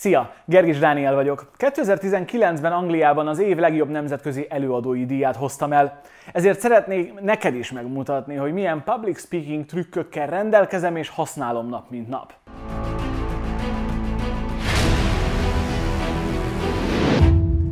Szia! Gergis Dániel vagyok. 2019-ben Angliában az év legjobb nemzetközi előadói díját hoztam el. Ezért szeretnék neked is megmutatni, hogy milyen public speaking trükkökkel rendelkezem és használom nap mint nap.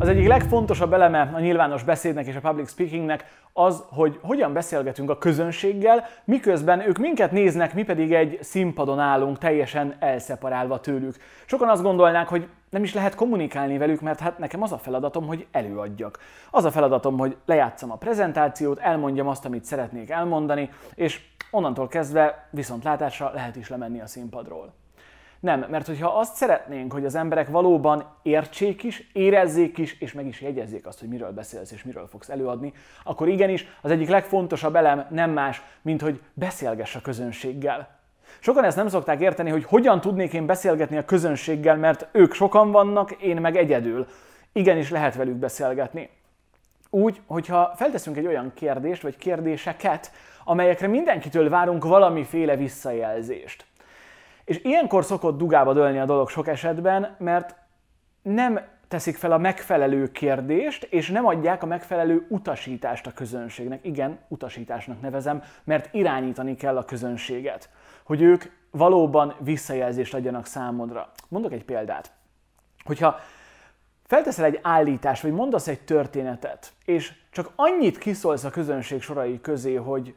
Az egyik legfontosabb eleme a nyilvános beszédnek és a public speakingnek az, hogy hogyan beszélgetünk a közönséggel, miközben ők minket néznek, mi pedig egy színpadon állunk teljesen elszeparálva tőlük. Sokan azt gondolnák, hogy nem is lehet kommunikálni velük, mert hát nekem az a feladatom, hogy előadjak. Az a feladatom, hogy lejátszam a prezentációt, elmondjam azt, amit szeretnék elmondani, és onnantól kezdve viszontlátásra lehet is lemenni a színpadról. Nem, mert hogyha azt szeretnénk, hogy az emberek valóban értsék is, érezzék is, és meg is jegyezzék azt, hogy miről beszélsz és miről fogsz előadni, akkor igenis az egyik legfontosabb elem nem más, mint hogy beszélgess a közönséggel. Sokan ezt nem szokták érteni, hogy hogyan tudnék én beszélgetni a közönséggel, mert ők sokan vannak, én meg egyedül. Igenis lehet velük beszélgetni. Úgy, hogyha felteszünk egy olyan kérdést, vagy kérdéseket, amelyekre mindenkitől várunk valamiféle visszajelzést. És ilyenkor szokott dugába dőlni a dolog sok esetben, mert nem teszik fel a megfelelő kérdést, és nem adják a megfelelő utasítást a közönségnek. Igen, utasításnak nevezem, mert irányítani kell a közönséget, hogy ők valóban visszajelzést adjanak számodra. Mondok egy példát. Hogyha felteszel egy állítást, vagy mondasz egy történetet, és csak annyit kiszólsz a közönség sorai közé, hogy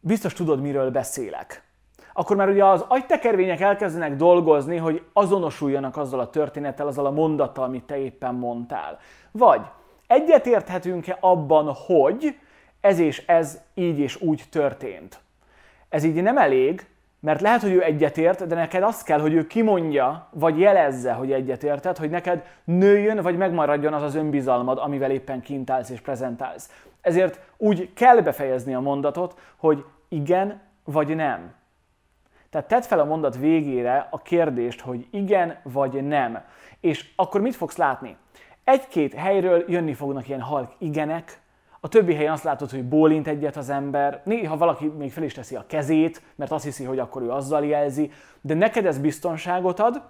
biztos tudod, miről beszélek, akkor már ugye az agytekervények elkezdenek dolgozni, hogy azonosuljanak azzal a történettel, azzal a mondattal, amit te éppen mondtál. Vagy egyetérthetünk-e abban, hogy ez és ez így és úgy történt. Ez így nem elég, mert lehet, hogy ő egyetért, de neked az kell, hogy ő kimondja, vagy jelezze, hogy egyetérted, hogy neked nőjön, vagy megmaradjon az az önbizalmad, amivel éppen kintálsz és prezentálsz. Ezért úgy kell befejezni a mondatot, hogy igen vagy nem. Tehát tedd fel a mondat végére a kérdést, hogy igen vagy nem. És akkor mit fogsz látni? Egy-két helyről jönni fognak ilyen halk igenek, a többi helyen azt látod, hogy bólint egyet az ember, néha valaki még fel is teszi a kezét, mert azt hiszi, hogy akkor ő azzal jelzi, de neked ez biztonságot ad,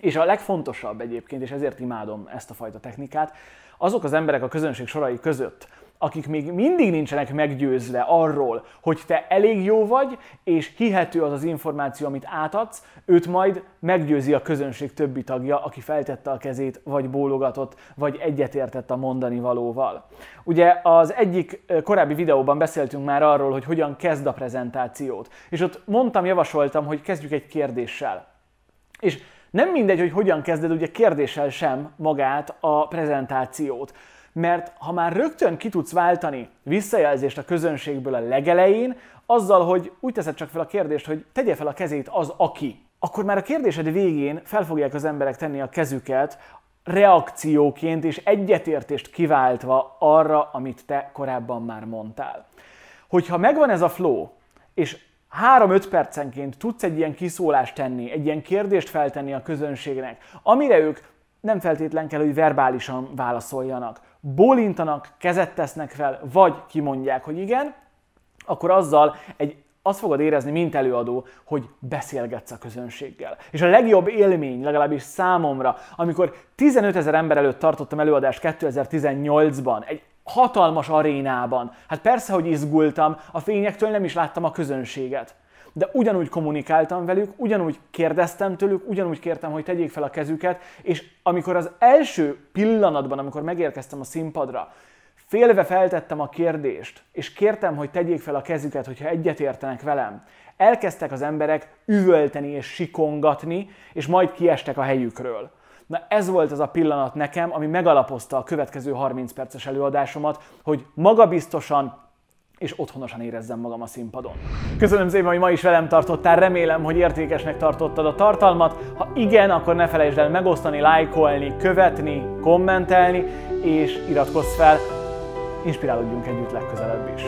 és a legfontosabb egyébként, és ezért imádom ezt a fajta technikát, azok az emberek a közönség sorai között, akik még mindig nincsenek meggyőzve arról, hogy te elég jó vagy, és hihető az az információ, amit átadsz, őt majd meggyőzi a közönség többi tagja, aki feltette a kezét, vagy bólogatott, vagy egyetértett a mondani valóval. Ugye az egyik korábbi videóban beszéltünk már arról, hogy hogyan kezd a prezentációt, és ott mondtam, javasoltam, hogy kezdjük egy kérdéssel. És nem mindegy, hogy hogyan kezded ugye kérdéssel sem magát a prezentációt mert ha már rögtön ki tudsz váltani visszajelzést a közönségből a legelején, azzal, hogy úgy teszed csak fel a kérdést, hogy tegye fel a kezét az, aki, akkor már a kérdésed végén fel fogják az emberek tenni a kezüket reakcióként és egyetértést kiváltva arra, amit te korábban már mondtál. Hogyha megvan ez a flow, és 3-5 percenként tudsz egy ilyen kiszólást tenni, egy ilyen kérdést feltenni a közönségnek, amire ők nem feltétlen kell, hogy verbálisan válaszoljanak, bólintanak, kezet tesznek fel, vagy kimondják, hogy igen, akkor azzal egy azt fogod érezni, mint előadó, hogy beszélgetsz a közönséggel. És a legjobb élmény, legalábbis számomra, amikor 15 ezer ember előtt tartottam előadást 2018-ban, egy hatalmas arénában. Hát persze, hogy izgultam, a fényektől nem is láttam a közönséget de ugyanúgy kommunikáltam velük, ugyanúgy kérdeztem tőlük, ugyanúgy kértem, hogy tegyék fel a kezüket, és amikor az első pillanatban, amikor megérkeztem a színpadra, félve feltettem a kérdést, és kértem, hogy tegyék fel a kezüket, hogyha egyetértenek velem, elkezdtek az emberek üvölteni és sikongatni, és majd kiestek a helyükről. Na ez volt az a pillanat nekem, ami megalapozta a következő 30 perces előadásomat, hogy magabiztosan, és otthonosan érezzem magam a színpadon. Köszönöm szépen, hogy ma is velem tartottál, remélem, hogy értékesnek tartottad a tartalmat. Ha igen, akkor ne felejtsd el megosztani, lájkolni, követni, kommentelni, és iratkozz fel, inspirálódjunk együtt legközelebb is.